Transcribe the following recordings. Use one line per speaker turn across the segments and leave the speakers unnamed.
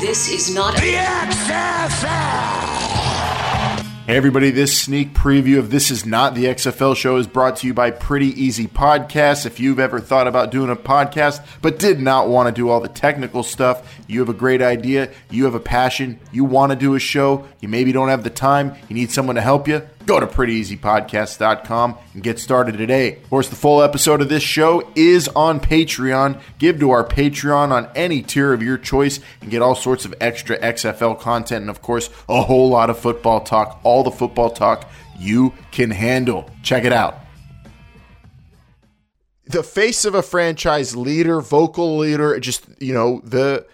This is not
the XFL.
Hey everybody, this sneak preview of This Is Not the XFL Show is brought to you by Pretty Easy Podcasts. If you've ever thought about doing a podcast but did not want to do all the technical stuff, you have a great idea, you have a passion, you want to do a show, you maybe don't have the time, you need someone to help you, go to prettyeasypodcast.com and get started today. Of course, the full episode of this show is on Patreon. Give to our Patreon on any tier of your choice and get all sorts of extra XFL content and, of course, a whole lot of football talk, all the football talk you can handle. Check it out. The face of a franchise leader, vocal leader, just, you know, the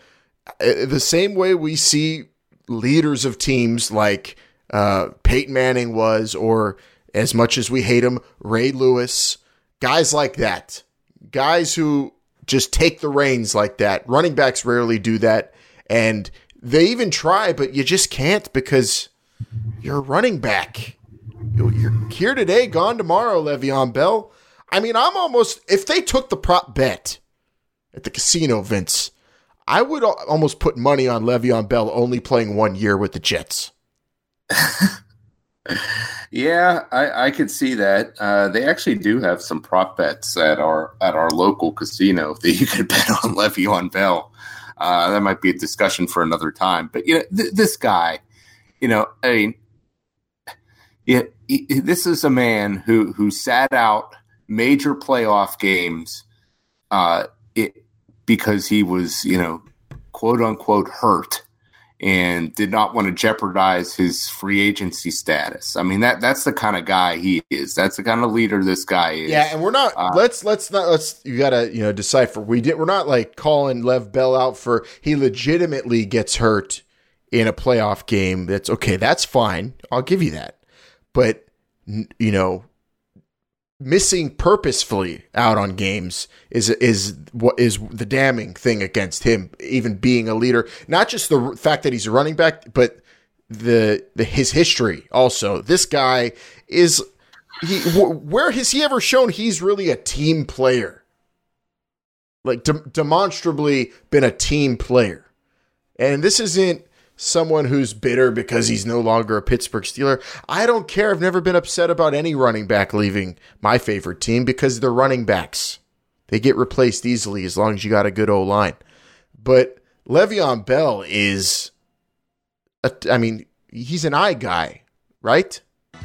uh, the same way we see leaders of teams like uh, Peyton Manning was, or as much as we hate him, Ray Lewis, guys like that, guys who just take the reins like that. Running backs rarely do that, and they even try, but you just can't because you're a running back. You're here today, gone tomorrow, Le'Veon Bell. I mean, I'm almost if they took the prop bet at the casino, Vince, I would almost put money on Le'Veon Bell only playing one year with the Jets.
Yeah, I, I, could see that. Uh, they actually do have some prop bets at our at our local casino that you could bet on Le'Veon Bell. Uh, that might be a discussion for another time. But you know, th- this guy, you know, I mean, yeah, he, this is a man who who sat out major playoff games, uh, it, because he was, you know, quote unquote hurt and did not want to jeopardize his free agency status. I mean that that's the kind of guy he is. That's the kind of leader this guy is.
Yeah, and we're not uh, let's let's not let's you got to, you know, decipher. We did we're not like calling Lev Bell out for he legitimately gets hurt in a playoff game. That's okay, that's fine. I'll give you that. But you know, missing purposefully out on games is is what is the damning thing against him even being a leader. Not just the fact that he's a running back but the, the his history also. This guy is he where has he ever shown he's really a team player? Like de- demonstrably been a team player. And this isn't someone who's bitter because he's no longer a Pittsburgh Steeler. I don't care. I've never been upset about any running back leaving my favorite team because they're running backs. They get replaced easily as long as you got a good O line. But Le'Veon Bell is, a, I mean, he's an eye guy, right?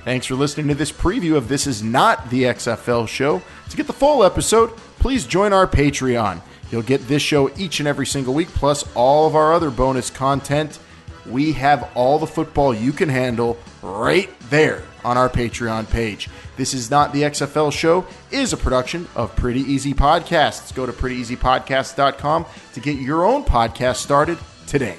Thanks for listening to this preview of This Is Not the XFL Show. To get the full episode, please join our Patreon. You'll get this show each and every single week, plus all of our other bonus content we have all the football you can handle right there on our Patreon page. This is not the XFL show, is a production of Pretty Easy Podcasts. Go to prettyeasypodcasts.com to get your own podcast started today.